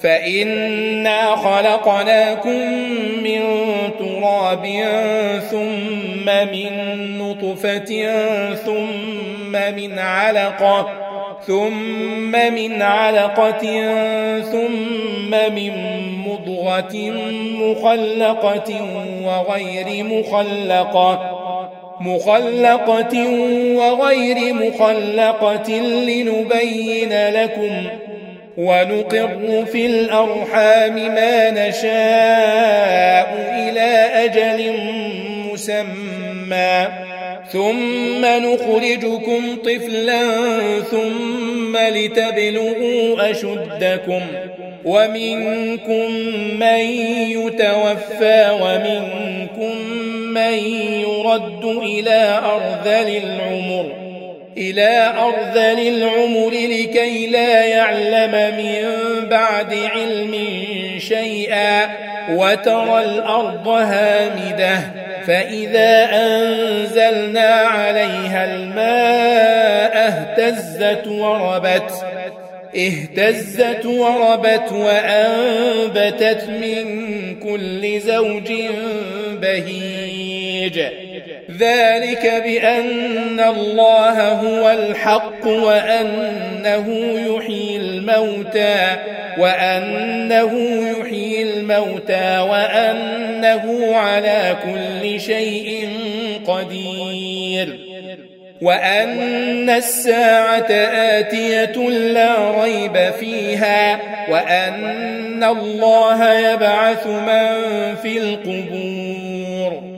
فإنا خلقناكم من تراب ثم من نطفة ثم من علقة ثم من علقة ثم من مضغة مخلقة وغير مخلقة مخلقة وغير مخلقة لنبين لكم ونقر في الأرحام ما نشاء إلى أجل مسمى. ثم نخرجكم طفلا ثم لتبلغوا أشدكم. ومنكم من يتوفى ومنكم من يرد إلى أرذل العمر. إلى أرذل العمر لكي لا يعلم من بعد علم شيئا وترى الأرض هامدة فإذا أنزلنا عليها الماء اهتزت وربت اهتزت وربت وأنبتت من كل زوج بهيج ذلك بأن الله هو الحق وأنه يحيي الموتى وأنه يحيي الموتى وأنه على كل شيء قدير وأن الساعة آتية لا ريب فيها وأن الله يبعث من في القبور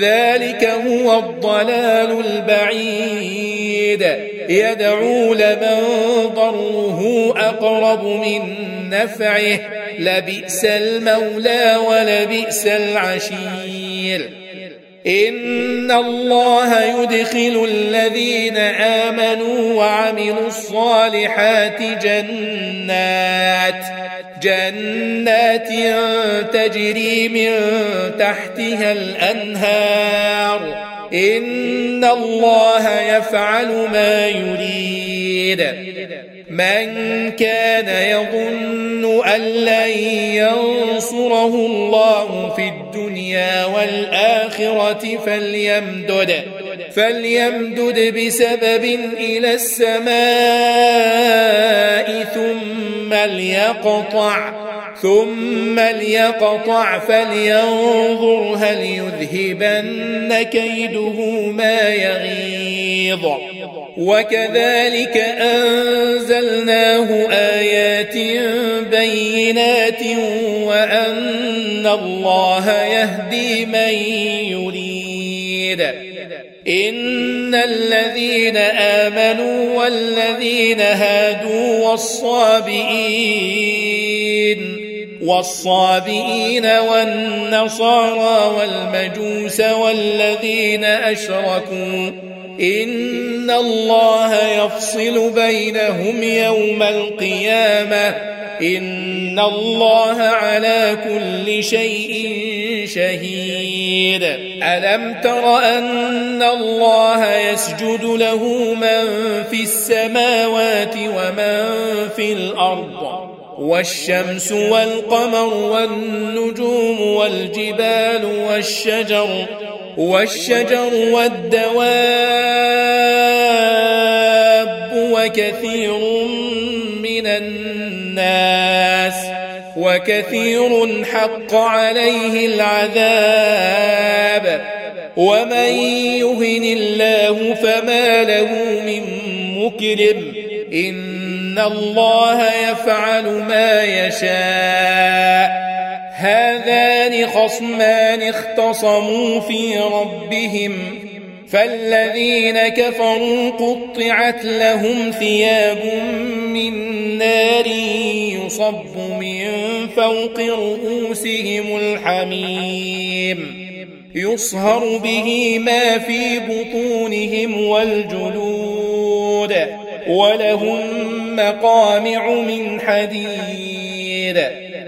ذلك هو الضلال البعيد. يدعو لمن ضره أقرب من نفعه. لبئس المولى ولبئس العشير. إن الله يدخل الذين آمنوا وعملوا الصالحات جنات. جنات تجري من تحتها الأنهار. إن الله يفعل ما يريد. من كان يظن أن لن ينصره الله في الدنيا والآخرة فليمدد. فليمدد بسبب إلى السماء ثم ليقطع ثم ليقطع فلينظر هل يذهبن كيده ما يغيظ. وكذلك أنزلناه آيات بينات وأن الله يهدي من يريد. إن الذين آمنوا والذين هادوا والصابئين والصابئين والنصارى والمجوس والذين أشركوا إن الله يفصل بينهم يوم القيامة إن الله على كل شيء شهيد. ألم تر أن الله يسجد له من في السماوات ومن في الأرض؟ والشمس والقمر والنجوم والجبال والشجر والشجر والدواب وكثير من الناس وكثير حق عليه العذاب. ومن يهن الله فما له من مكرم. إن الله يفعل ما يشاء. هذان خصمان اختصموا في ربهم. فالذين كفروا قطعت لهم ثياب من نار يصب من فوق رؤوسهم الحميم. يصهر به ما في بطونهم والجلود. ولهم مقامع من حديد.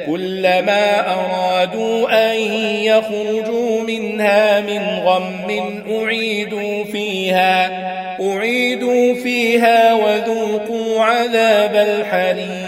كلما أرادوا أن يخرجوا منها من غم أعيدوا فيها. أعيدوا فيها وذوقوا عذاب الحريق.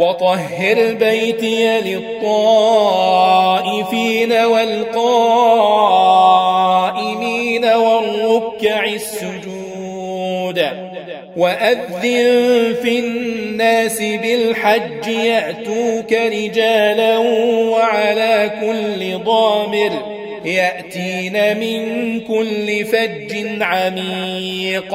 وطهر بيتي للطائفين والقائمين والركع السجود وأذن في الناس بالحج يأتوك رجالا وعلى كل ضامر يأتين من كل فج عميق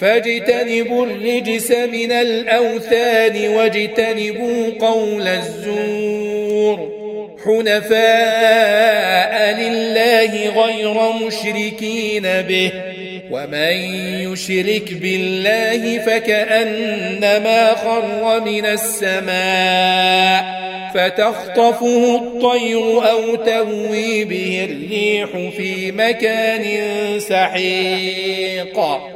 فاجتنبوا الرجس من الأوثان واجتنبوا قول الزور. حنفاء لله غير مشركين به. ومن يشرك بالله فكأنما خر من السماء. فتخطفه الطير أو تهوي به الريح في مكان سحيق.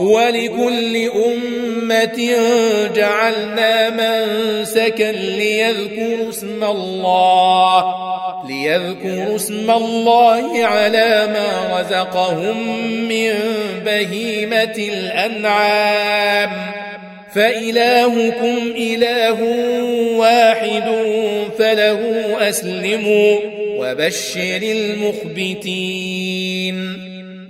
ولكل أمة جعلنا منسكا ليذكروا اسم الله ليذكروا اسم الله على ما رزقهم من بهيمة الأنعام. فإلهكم إله واحد فله أسلموا وبشر المخبتين.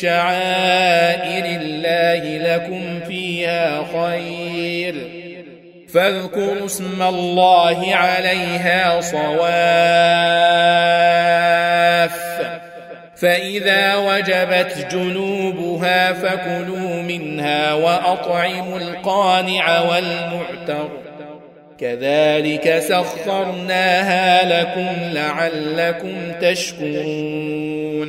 شعائر الله لكم فيها خير. فاذكروا اسم الله عليها صواف. فإذا وجبت جنوبها فكلوا منها وأطعموا القانع والمعتر. كذلك سخرناها لكم لعلكم تشكرون.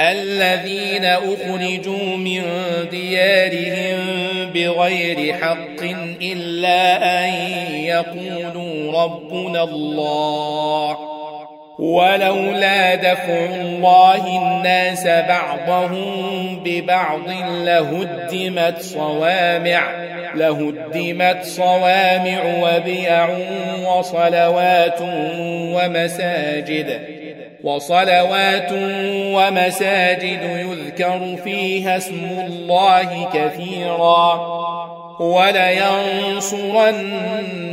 الذين أخرجوا من ديارهم بغير حق إلا أن يقولوا ربنا الله. ولولا دفع الله الناس بعضهم ببعض لهدمت صوامع لهدمت صوامع وبيع وصلوات ومساجد. وصلوات ومساجد يذكر فيها اسم الله كثيرا ولينصرن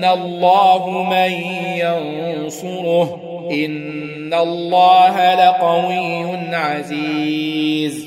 الله من ينصره إن الله لقوي عزيز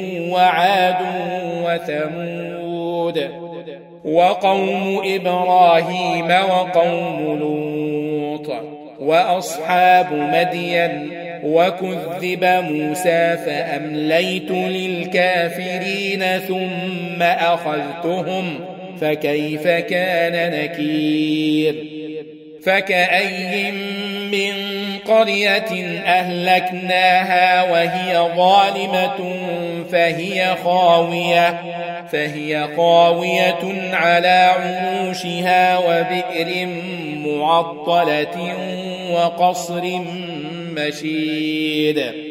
وعاد وثمود وقوم إبراهيم وقوم لوط وأصحاب مدين وكذب موسى فأمليت للكافرين ثم أخذتهم فكيف كان نكير فكأي من قرية أهلكناها وهي ظالمة فهي خاوية فهي خاوية على عروشها وبئر معطلة وقصر مشيد.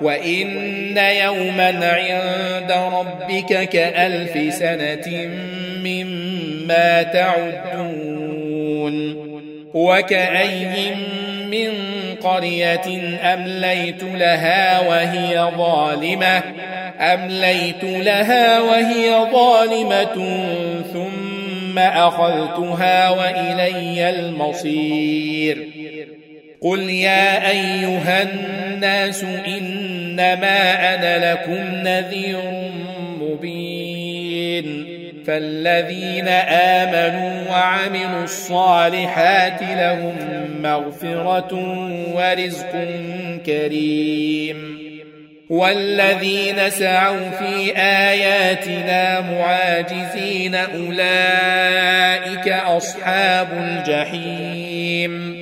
وإن يوما عند ربك كألف سنة مما تعدون وكأي من قرية أمليت لها وهي ظالمة أمليت لها وهي ظالمة ثم أخذتها وإلي المصير قل يا أيها الناس إنما أنا لكم نذير مبين فالذين آمنوا وعملوا الصالحات لهم مغفرة ورزق كريم والذين سعوا في آياتنا معاجزين أولئك أصحاب الجحيم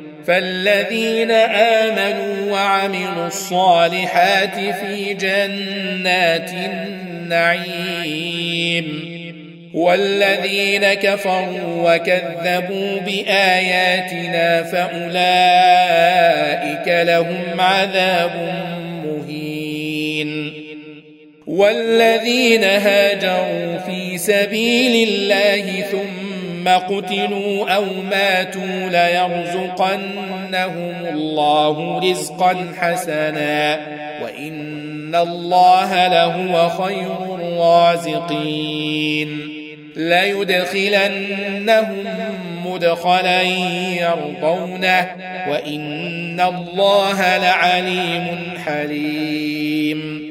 فالذين آمنوا وعملوا الصالحات في جنات النعيم والذين كفروا وكذبوا بآياتنا فأولئك لهم عذاب مهين والذين هاجروا في سبيل الله ثم ثم قتلوا أو ماتوا ليرزقنهم الله رزقا حسنا وإن الله لهو خير الرازقين. ليدخلنهم مدخلا يرضونه وإن الله لعليم حليم.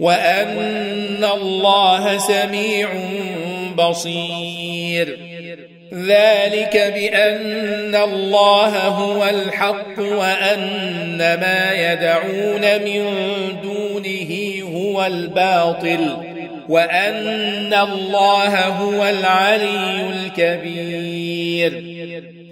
وأن الله سميع بصير. ذلك بأن الله هو الحق وأن ما يدعون من دونه هو الباطل وأن الله هو العلي الكبير.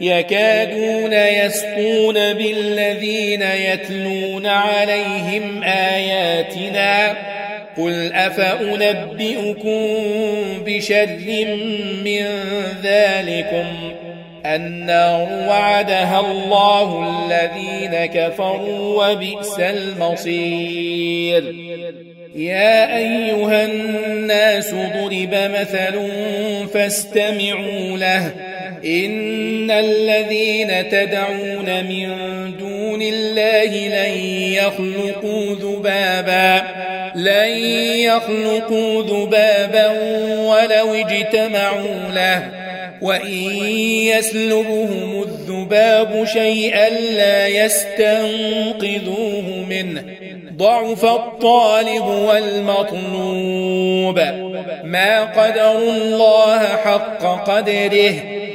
يكادون يسقون بالذين يتلون عليهم آياتنا قل أفأنبئكم بشر من ذلكم النار وعدها الله الذين كفروا وبئس المصير. يا أيها الناس ضرب مثل فاستمعوا له إن الذين تدعون من دون الله لن يخلقوا ذبابا لن يخلقوا ذبابا ولو اجتمعوا له وإن يسلبهم الذباب شيئا لا يستنقذوه منه. ضعف الطالب والمطلوب. ما قدر الله حق قدره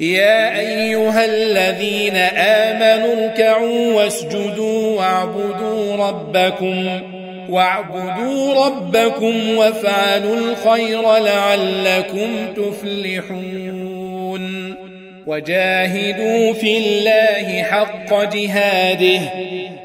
يا أيها الذين آمنوا اركعوا واسجدوا واعبدوا ربكم واعبدوا ربكم وافعلوا الخير لعلكم تفلحون. وجاهدوا في الله حق جهاده